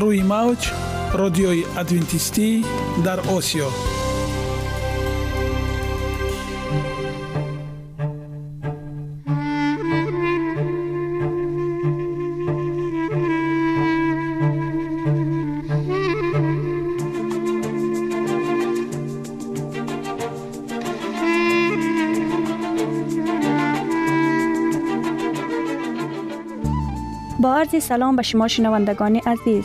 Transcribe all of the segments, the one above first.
روی موج رادیوی ادوینتیستی در آسیا. با عرض سلام به شما شنوندگان عزیز.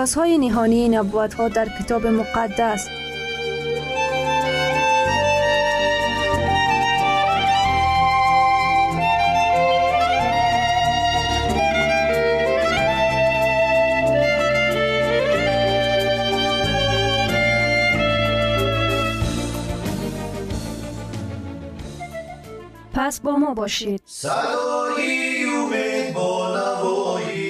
رازهای نهانی نبوت ها در کتاب مقدس. پس با ما باشید. صدای امید با نوای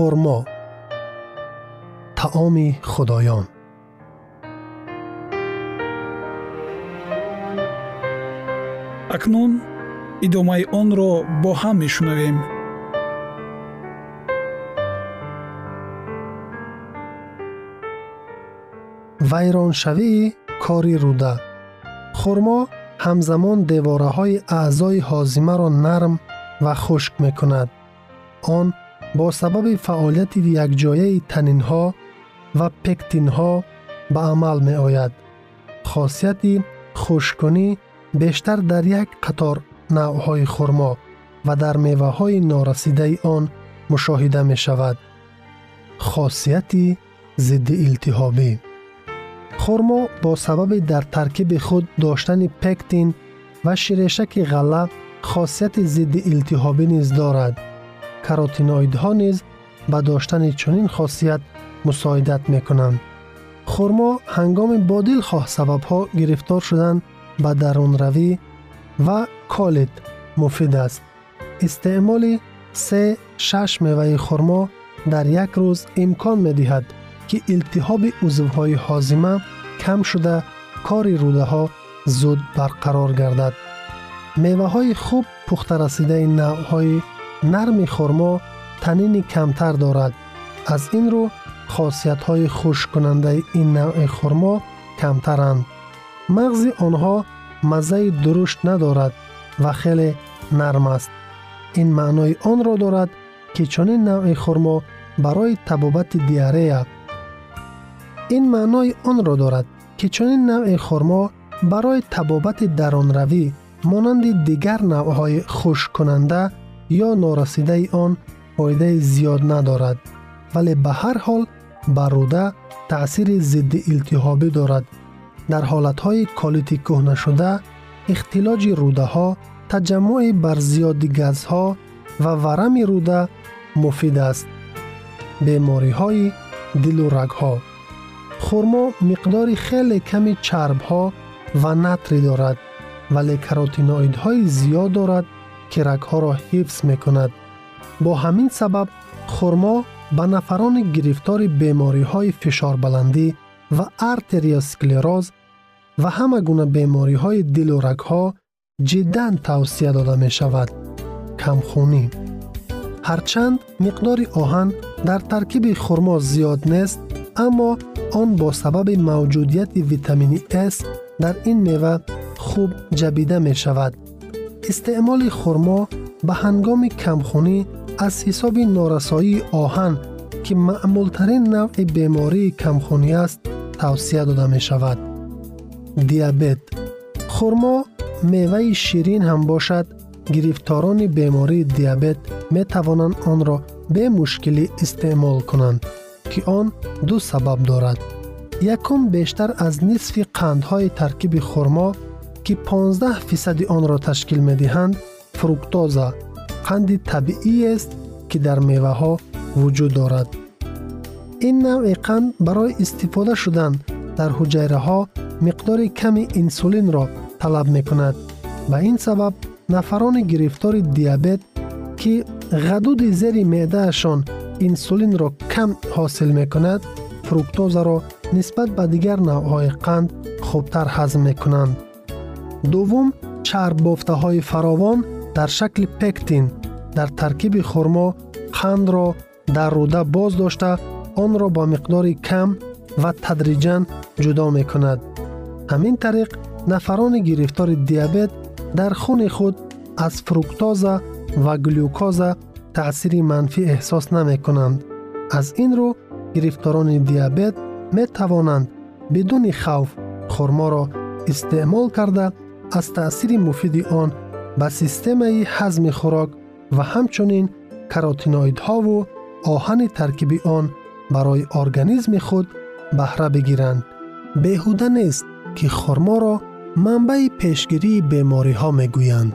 خرما تعام خدایان акнун идомаи онро бо ҳам мешунавем вайроншавии кори руда хурмо ҳамзамон девораҳои аъзои ҳозимаро нарм ва хушк мекунад он бо сабаби фаъолияти якҷояи танинҳо ва пектинҳо ба амал меояд. Хосияти хушккунӣ бештар дар як қатор навъҳои хурмо ва дар меваҳои норасидаи он мушоҳида мешавад. Хосияти зидди илтиҳобӣ. Хурмо бо сабаби дар таркиби худ доштани пектин ва ширешаки ғалла хосияти зидди илтиҳобӣ низ дорад каротиноидҳо низ ба доштани чунин хосият мусоидат мекунанд хурмо ҳангоми бодилхоҳ сабабҳо гирифтор шудан ба дарунравӣ ва колит муфид аст истеъмоли се шаш меваи хурмо дар як рӯз имкон медиҳад ки илтиҳоби узвҳои ҳозима кам шуда кори рӯдаҳо зуд барқарор гардад меваҳои хуб пухтарасидаи навъҳои нарми хурмо танини камтар дорад. Аз ин рӯ хосиятҳои хушккунандаи ин навъи хурмо камтаранд. Мағзи онҳо маззаи дурушт надорад ва хеле нарм аст. Ин маънои онро дорад ки чунин навъи хурмо барои табобати диарея. Ин маънои онро дорад ки чунин навъи хурмо барои табобати даронравӣ монанди дигар навъҳои хушккунанда یا نارسیده آن فایده زیاد ندارد ولی به هر حال بر روده تأثیر ضد التهابی دارد. در حالتهای کالیتی کهنه شده اختلاج روده ها تجمع بر زیادی گازها و ورم روده مفید است. بیماری های دل و رگ ها خورما مقدار خیلی کمی چرب ها که رگ ها را حفظ می کند. با همین سبب خورما به نفران گرفتار بیماری های فشار بلندی و ارتریاسکلراز و همه گونه بیماری های دل و رگ ها جدا توصیه داده می شود. کمخونی هرچند مقدار آهن در ترکیب خورما زیاد نیست اما آن با سبب موجودیت ویتامین S در این میوه خوب جبیده می شود. истеъмоли хурмо ба ҳангоми камхунӣ аз ҳисоби норасоии оҳан ки маъмултарин навъи бемории камхунӣ аст тавсия дода мешавад. Диабет. Хурмо меваи ширин ҳам бошад. Гирифторони бемории диабет метавонанд онро бе мушкилӣ истеъмол кунанд ки он ду сабаб дорад. Якум бештар аз нисфи қандҳои таркиби хурмо ки 15 фисади онро ташкил медиҳанд фруктоза қанди табииест ки дар меваҳо вуҷуд дорад. Ин навъи қанд барои истифода шудан дар ҳуҷайраҳо миқдори ками инсулинро талаб мекунад. Ба ин сабаб нафарони гирифтори диабет ки ғадуди зери меъдаашон инсулинро кам ҳосил мекунад фруктозаро нисбат ба дигар навъҳои қанд хубтар ҳазм мекунанд дувум чарббофтаҳои фаровон дар шакли пектин. Дар таркиби хӯрмо қандро дар руда боз дошта онро ба миқдори кам ва тадриҷан ҷудо мекунад. Ҳамин тариқ нафарони гирифтори диабет дар хуни худ аз фруктоза ва глюкоза таъсири манфӣ эҳсос намекунанд. Аз ин рӯ гирифторони диабет метавонанд бидуни хавф хӯрморо истеъмол карда از تأثیر مفید آن به سیستم حزم خوراک و همچنین کروتینوید ها و آهن ترکیبی آن برای ارگانیسم خود بهره بگیرند. بهوده نیست که خورما را منبع پیشگیری بیماری ها می گویند.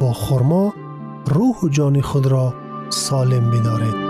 با خورما روح و جان خود را سالم بدارید.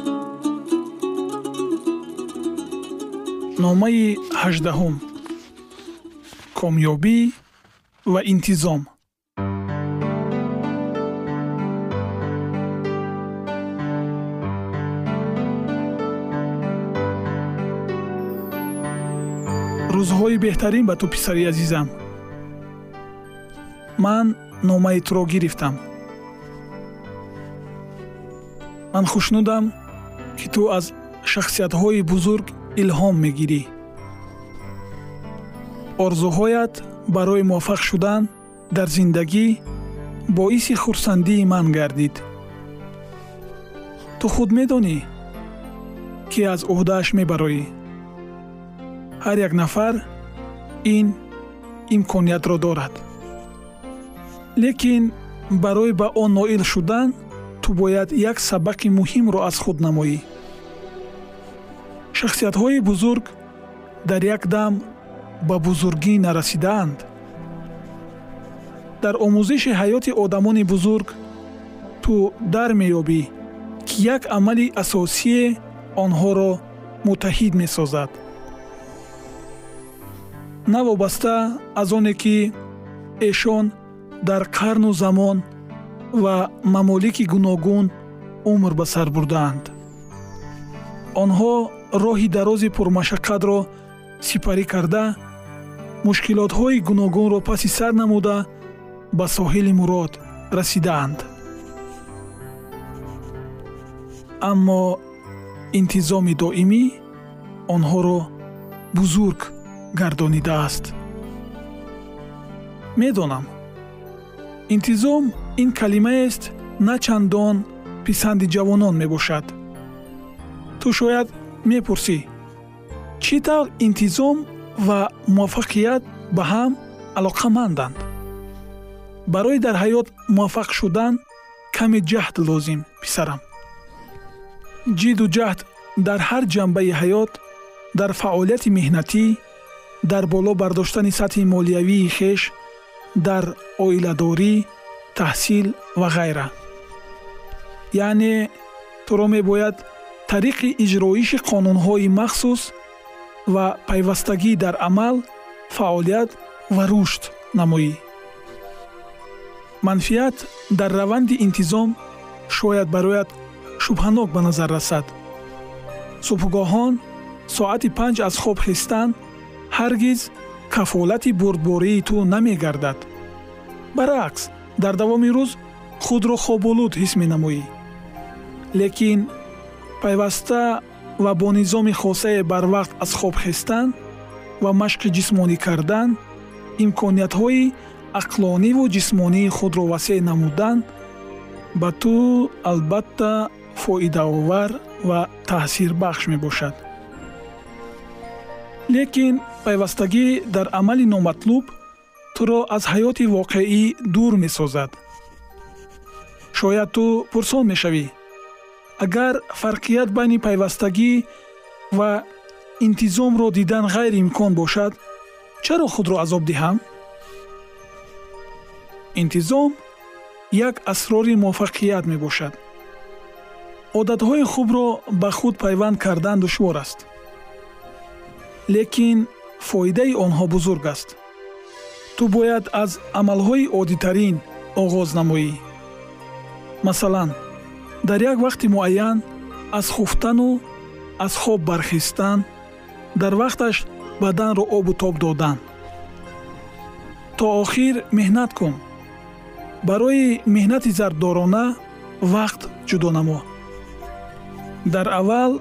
Номаи ҳаждаҳум комёбӣ ва интизом. Рӯзҳои беҳтарин ба ту писари азизам. Ман номаи туро гирифтам. Ман хушнудам ки ту аз шахсиятҳои бузург илҳом мегирӣ. Орзуҳоят барои муваффақ шудан дар зиндагӣ боиси хурсандии ман гардид. Ту худ медонӣ ки аз ӯҳдааш мебароӣ? Ҳар як нафар ин имкониятро дорад. Лекин барои ба он ноил шудан ту бояд як сабақи муҳимро аз худ намоӣ шахсиятҳои бузург дар як дам ба бузургӣ нарасидаанд дар омӯзиши ҳаёти одамони бузург ту дар меёбӣ ки як амали асосие онҳоро муттаҳид месозад. Навобаста аз оне ки эшон дар қарну замон ва мамолики гуногун умр ба сар бурдаанд. Онҳо роҳи дарози пурмашаққатро сипарӣ карда мушкилотҳои гуногунро паси сар намуда ба соҳили мурод расидаанд. Аммо интизоми доимӣ онҳоро бузург гардонидааст. Медонам интизом ин калимаест на чандон писанди ҷавонон мебошад. Ту шояд мепурсӣ. Чӣ тавр интизом ва муваффақият ба ҳам алоқаманданд? Барои дар ҳаёт муваффақ шудан каме ҷаҳд лозим писарам. Ҷидду ҷаҳд дар ҳар ҷанбаи ҳаёт дар фаъолияти меҳнатӣ дар боло бардоштани сатҳи молиявии хеш дар оиладорӣ таҳсил ва ғайра. Яъне туро мебояд тариқи иҷроиши қонунҳои махсус ва пайвастагӣ дар амал фаъолият ва рушд намоӣ. Манфиат дар раванди интизом шояд барояд шубҳанок ба назар расад. Субҳгоҳон соати панҷ аз хоб хистан ҳаргиз кафолати бурдбории ту намегардад. Баръакс дар давоми рӯз худро хоболуд ҳис менамоӣ. Лекин пайваста ва бо низоми хосае барвақт аз хоб хестан ва машқи ҷисмонӣ кардан имкониятҳои ақлониву ҷисмонии худро васеъ намудан ба ту албатта фоидаовар ва таъсирбахш мебошад. Лекин пайвастагӣ дар амали номатлуб туро аз ҳаёти воқеӣ дур месозад. Шояд ту пурсон мешавӣ агар фарқият байни пайвастагӣ ва интизомро дидан ғайриимкон бошад чаро худро азоб диҳам? Интизом як асрори муваффақият мебошад. Одатҳои хубро ба худ пайванд кардан душвор аст. Лекин фоидаи онҳо бузург аст. Ту бояд аз амалҳои оддитарин оғоз намоӣ масалан дар як вақти муайян аз хуфтану аз хоб бархистан дар вақташ баданро обу тоб додан. То охир меҳнат кун. Барои меҳнати зарбдорона вақт ҷудо намо. Дар аввал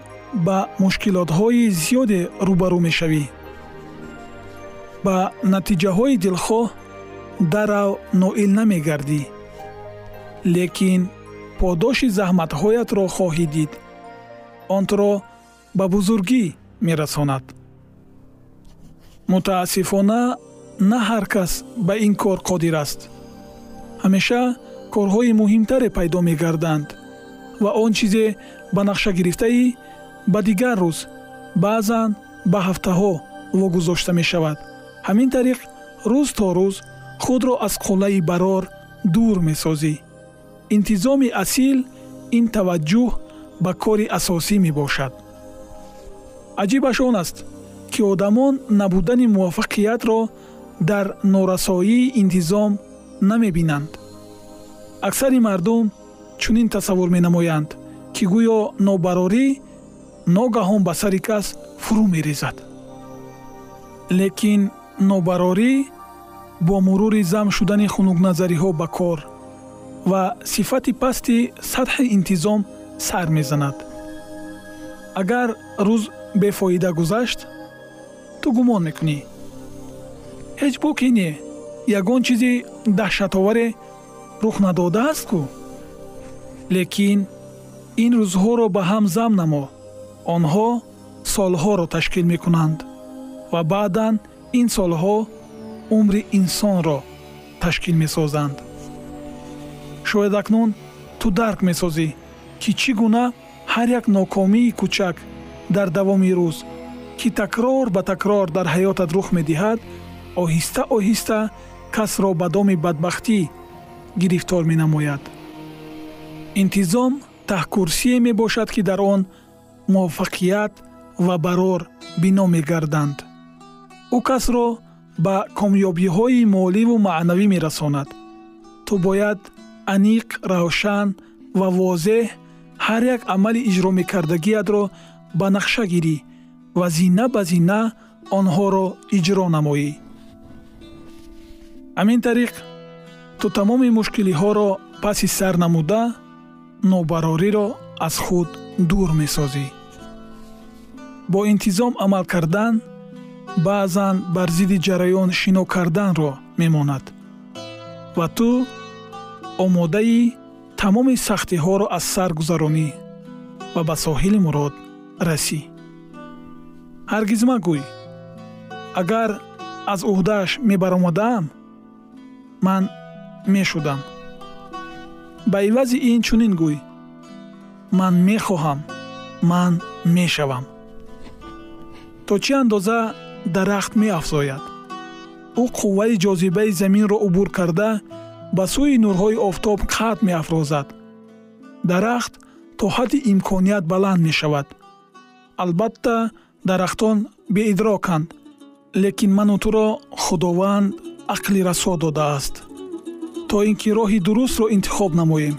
ба мушкилотҳои зиёде рӯбарӯ мешавӣ. Ба натиҷаҳои дилхоҳ дарав ноил намегардӣ. Лекин подоши заҳматҳоятро хоҳӣ дид. Он туро ба бузургӣ мерасонад. Мутаассифона на ҳар кас ба ин кор қодир аст. Ҳамеша корҳои муҳимтаре пайдо мегарданд ва он чизе ба нақша гирифтаӣ ба дигар рӯз баъзан ба ҳафтаҳо вогузошта мешавад. Ҳамин тариқ рӯз то рӯз худро аз қуллаи барор дур месозӣ интизоми асил ин таваҷҷӯҳ ба кори асосӣ мебошад. Аҷибаш он аст ки одамон набудани муваффақиятро дар норасоии интизом намебинанд. Аксари мардум чунин тасаввур менамоянд ки гӯё нобарорӣ ногаҳон ба сари кас фурӯ мерезад. Лекин нобарорӣ бо мурури зам шудани хунукназариҳо ба кор ва сифати пасти сатҳи интизом сар мезанад. Агар рӯз бефоида гузашт ту гумон мекунӣ. Ҳеҷ боке не ягон чизи даҳшатоваре рух надодааст кӯ лекин ин рӯзҳоро ба ҳам зам намо. Онҳо солҳоро ташкил мекунанд ва баъдан ин солҳо умри инсонро ташкил месозанд шояд акнун ту дарк месозӣ ки чӣ гуна ҳар як нокомии кӯчак дар давоми рӯз ки такрор ба такрор дар ҳаётат рух медиҳад оҳиста оҳиста касро ба доми бадбахтӣ гирифтор менамояд. Интизом таҳкурсие мебошад ки дар он муваффақият ва барор бино мегарданд. Ӯ касро ба комёбиҳои моливу маънавӣ мерасонад. Ту бояд аниқ равшан ва возеҳ ҳар як амали иҷромекардагиатро ба нақша гирӣ ва зина ба зина онҳоро иҷро намоӣ. Ҳамин тариқ. Ту тамоми мушкилиҳоро паси сар намуда нобарориро аз худ дур месозӣ. Бо интизом амал кардан баъзан бар зидди ҷараён шино карданро мемонад ва ту омодаи тамоми сахтиҳоро аз сар гузаронӣ ва ба соҳили мурод расӣ. Ҳаргиз магӯй агар аз уҳдааш мебаромадаам ман мешудам. Ба ивази ин чунин гӯй ман мехоҳам ман мешавам. То чӣ андоза дарахт меафзояд? Ӯ қувваи ҷозибаи заминро убур карда ба сӯи нурҳои офтоб қад меафрозад. дарахт то ҳадди имконият баланд мешавад. албатта дарахтон беидроканд лекин ману туро худованд ақли расо додааст. то ин ки роҳи дурустро интихоб намоем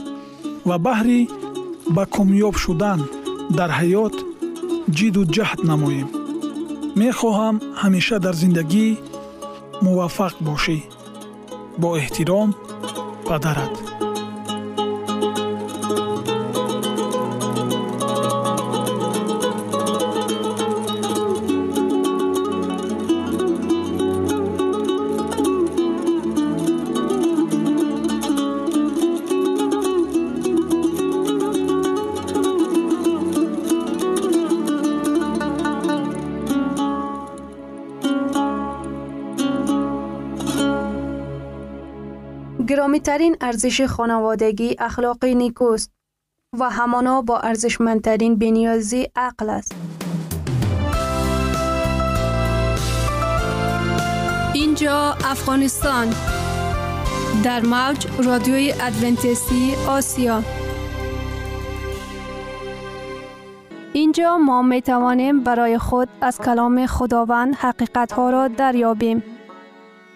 ва баҳри ба комёб шудан дар ҳаёт ҷидду ҷаҳд намоем. мехоҳам ҳамеша дар зиндагӣ муваффақ бошӣ. бо эҳтиром падарат گرامیترین ارزش خانوادگی اخلاقی نیکوست و همانا با ارزشمندترین بنیازی عقل است. اینجا افغانستان در موج رادیوی ادونتیستی آسیا اینجا ما می توانیم برای خود از کلام خداوند حقیقت ها را دریابیم.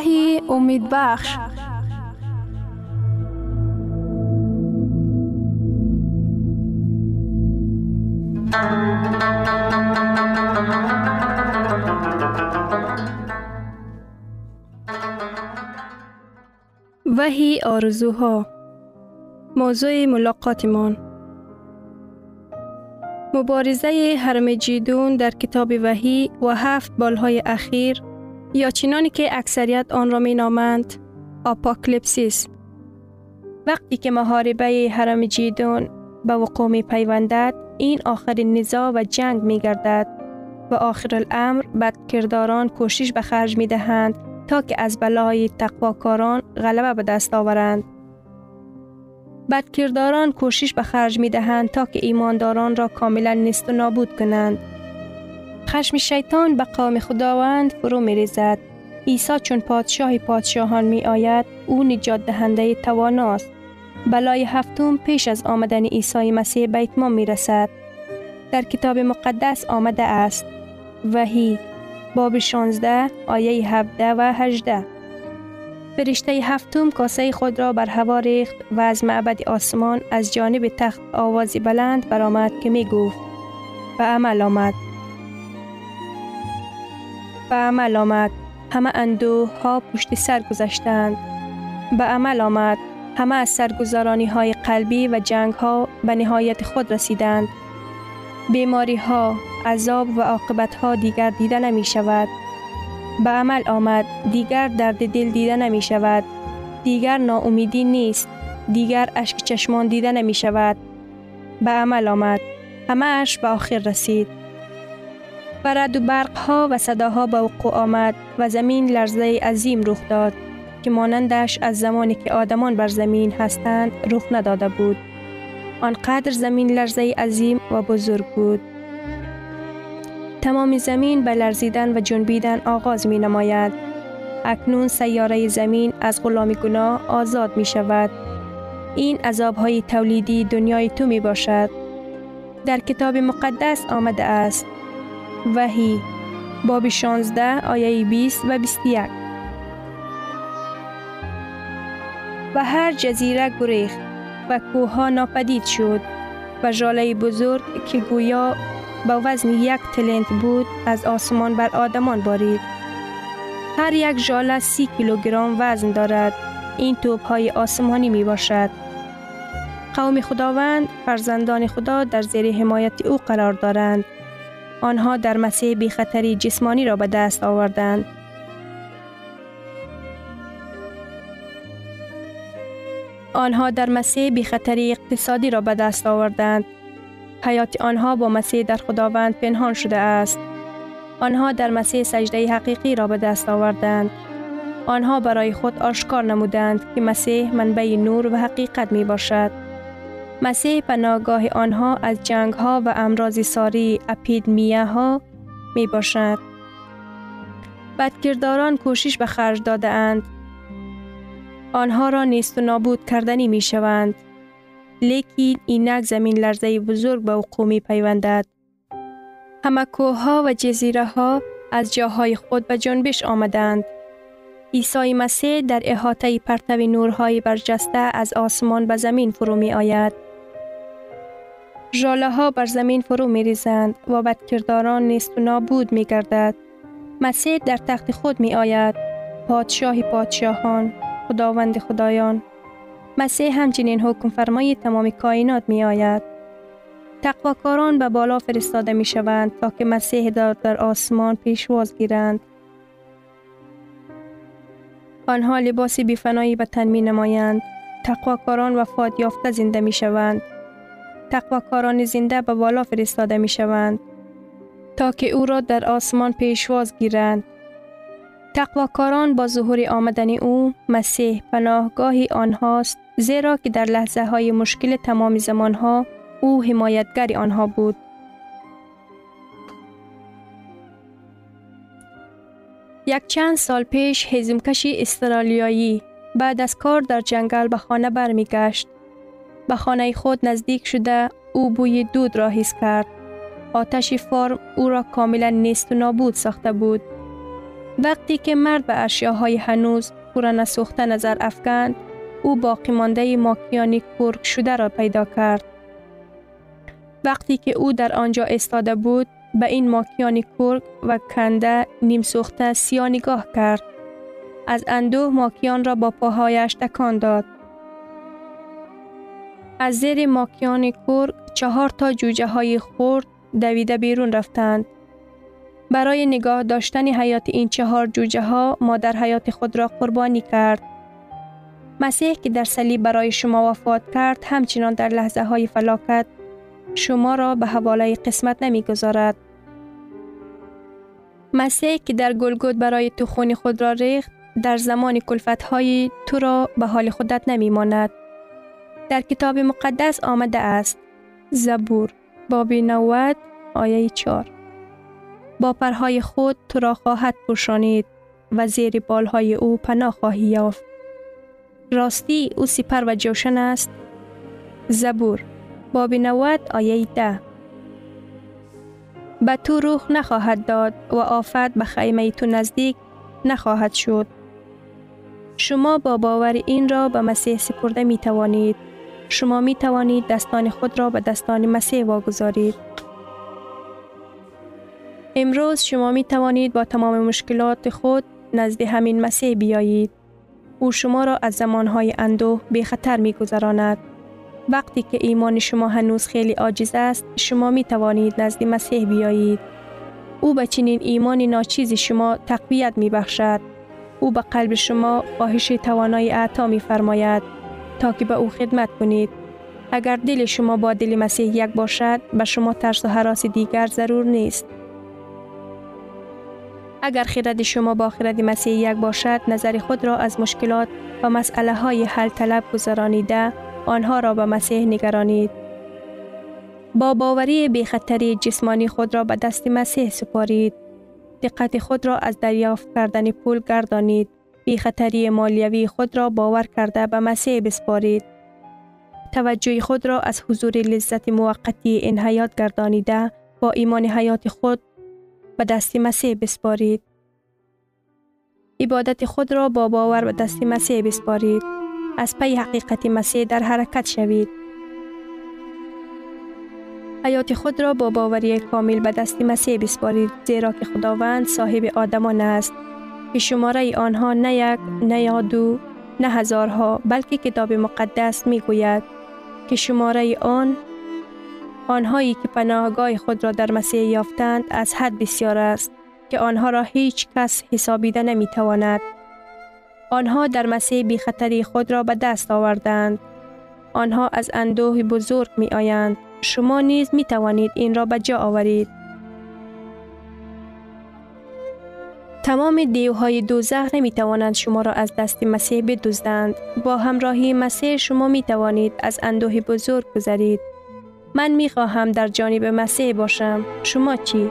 وحی امید بخش. وحی آرزوها. موضوع ملاقاتمان. مبارزه حرم جیدون در کتاب وحی و هفت بالهای اخیر یا چنانی که اکثریت آن را می نامند آپاکلیپسیس وقتی که محاربه حرم جیدون به وقوع می پیوندد این آخرین نزاع و جنگ می گردد و آخر الامر بدکرداران کوشش به خرج می دهند تا که از بلای تقواکاران غلبه به دست آورند. بدکرداران کوشش به خرج می دهند تا که ایمانداران را کاملا نیست و نابود کنند. خشم شیطان به قوم خداوند فرو می ریزد. عیسی چون پادشاه پادشاهان می آید او نجات دهنده تواناست. بلای هفتم پیش از آمدن عیسی مسیح به اتمام می رسد. در کتاب مقدس آمده است. وحی باب 16 آیه 17 و 18 فرشته هفتم کاسه خود را بر هوا ریخت و از معبد آسمان از جانب تخت آوازی بلند برآمد که می گفت به عمل آمد به عمل آمد. همه اندوه ها پشت سر گذشتند. به عمل آمد. همه از سرگزارانی های قلبی و جنگ ها به نهایت خود رسیدند. بیماری ها عذاب و عاقبت ها دیگر دیده نمی شود به عمل آمد. دیگر درد دل دیده نمی شود دیگر ناامیدی نیست. دیگر اشک چشمان دیده نمی شود به عمل آمد. همه اش به آخر رسید. و رد و برق ها و صداها به وقوع آمد و زمین لرزه عظیم رخ داد که مانندش از زمانی که آدمان بر زمین هستند رخ نداده بود آنقدر زمین لرزه عظیم و بزرگ بود تمام زمین به لرزیدن و جنبیدن آغاز می نماید. اکنون سیاره زمین از غلامی گناه آزاد می شود. این عذاب های تولیدی دنیای تو می باشد. در کتاب مقدس آمده است. وحی باب 16 آیه 20 و 21 و هر جزیره گریخت و کوه ناپدید شد و جاله بزرگ که گویا با وزن یک تلنت بود از آسمان بر آدمان بارید. هر یک ژاله سی کیلوگرم وزن دارد. این توپ های آسمانی می باشد. قوم خداوند فرزندان خدا در زیر حمایت او قرار دارند. آنها در مسیح بی خطری جسمانی را به دست آوردند. آنها در مسیح بی خطری اقتصادی را به دست آوردند. حیات آنها با مسیح در خداوند پنهان شده است. آنها در مسیح سجده حقیقی را به دست آوردند. آنها برای خود آشکار نمودند که مسیح منبع نور و حقیقت می باشد. مسیح پناهگاه آنها از جنگ ها و امراض ساری اپیدمیه ها می باشد. بدکرداران کوشش به خرج داده اند. آنها را نیست و نابود کردنی می شوند. لیکن اینک زمین لرزه بزرگ به وقوع می پیوندد. همه و جزیره ها از جاهای خود به جنبش آمدند. عیسی مسیح در احاطه پرتو نورهای برجسته از آسمان به زمین فرو می آید. جاله ها بر زمین فرو می ریزند و بدکرداران نیست و نابود می گردد. مسیح در تخت خود می آید. پادشاه پادشاهان، خداوند خدایان. مسیح همچنین حکم فرمای تمام کائنات می آید. تقواکاران به بالا فرستاده می شوند تا که مسیح در, در آسمان پیشواز گیرند. آنها لباس بیفنایی به تن می نمایند. تقواکاران وفات یافته زنده می شوند. تقواکاران زنده به بالا فرستاده می شوند. تا که او را در آسمان پیشواز گیرند. تقواکاران با ظهور آمدن او مسیح پناهگاهی آنهاست زیرا که در لحظه های مشکل تمام زمان ها او حمایتگر آنها بود. یک چند سال پیش هزمکشی استرالیایی بعد از کار در جنگل به خانه برمیگشت. به خانه خود نزدیک شده او بوی دود را حس کرد. آتش فرم او را کاملا نیست و نابود ساخته بود. وقتی که مرد به اشیاهای هنوز پورا نسوخته نظر افکند او باقی مانده ماکیانی کرک شده را پیدا کرد. وقتی که او در آنجا استاده بود به این ماکیان کرک و کنده نیم سوخته سیا نگاه کرد. از اندوه ماکیان را با پاهایش تکان داد. از زیر ماکیان کرک چهار تا جوجه های خورد دویده بیرون رفتند. برای نگاه داشتن حیات این چهار جوجه ها مادر حیات خود را قربانی کرد. مسیح که در صلیب برای شما وفات کرد همچنان در لحظه های فلاکت شما را به حواله قسمت نمی گذارد. مسیح که در گلگود برای تو خون خود را ریخت در زمان کلفت های تو را به حال خودت نمی ماند. در کتاب مقدس آمده است. زبور باب 90 آیه 4 با پرهای خود تو را خواهد پوشانید و زیر بالهای او پناه خواهی یافت. راستی او سپر و جوشن است. زبور باب 90 آیه 10 به تو روح نخواهد داد و آفت به خیمه تو نزدیک نخواهد شد. شما با باور این را به مسیح سپرده می توانید. شما می توانید دستان خود را به دستان مسیح واگذارید. امروز شما می توانید با تمام مشکلات خود نزد همین مسیح بیایید. او شما را از زمانهای اندوه به خطر می گذراند. وقتی که ایمان شما هنوز خیلی عاجز است شما می توانید نزد مسیح بیایید او به چنین ایمان ناچیز شما تقویت می بخشد او به قلب شما خواهش توانای اعطا می فرماید تا که به او خدمت کنید اگر دل شما با دل مسیح یک باشد به شما ترس و حراس دیگر ضرور نیست اگر خرد شما با خرد مسیح یک باشد نظر خود را از مشکلات و مسئله های حل طلب گذرانیده آنها را به مسیح نگرانید. با باوری بیخطری جسمانی خود را به دست مسیح سپارید. دقت خود را از دریافت کردن پول گردانید. بیخطری مالیوی خود را باور کرده به مسیح بسپارید. توجه خود را از حضور لذت موقتی این حیات گردانیده با ایمان حیات خود به دست مسیح بسپارید. عبادت خود را با باور به دست مسیح بسپارید. از پی حقیقت مسیح در حرکت شوید. حیات خود را با باوری کامل به دست مسیح بسپارید زیرا که خداوند صاحب آدمان است که شماره آنها نه یک نه دو نه هزارها بلکه کتاب مقدس می گوید که شماره آن آنهایی که پناهگاه خود را در مسیح یافتند از حد بسیار است که آنها را هیچ کس حسابیده نمی تواند. آنها در مسیح بی خطری خود را به دست آوردند. آنها از اندوه بزرگ می آیند. شما نیز می توانید این را به جا آورید. تمام دیوهای دوزخ نمی توانند شما را از دست مسیح بدزدند. با همراهی مسیح شما می توانید از اندوه بزرگ گذرید. من می خواهم در جانب مسیح باشم. شما چی؟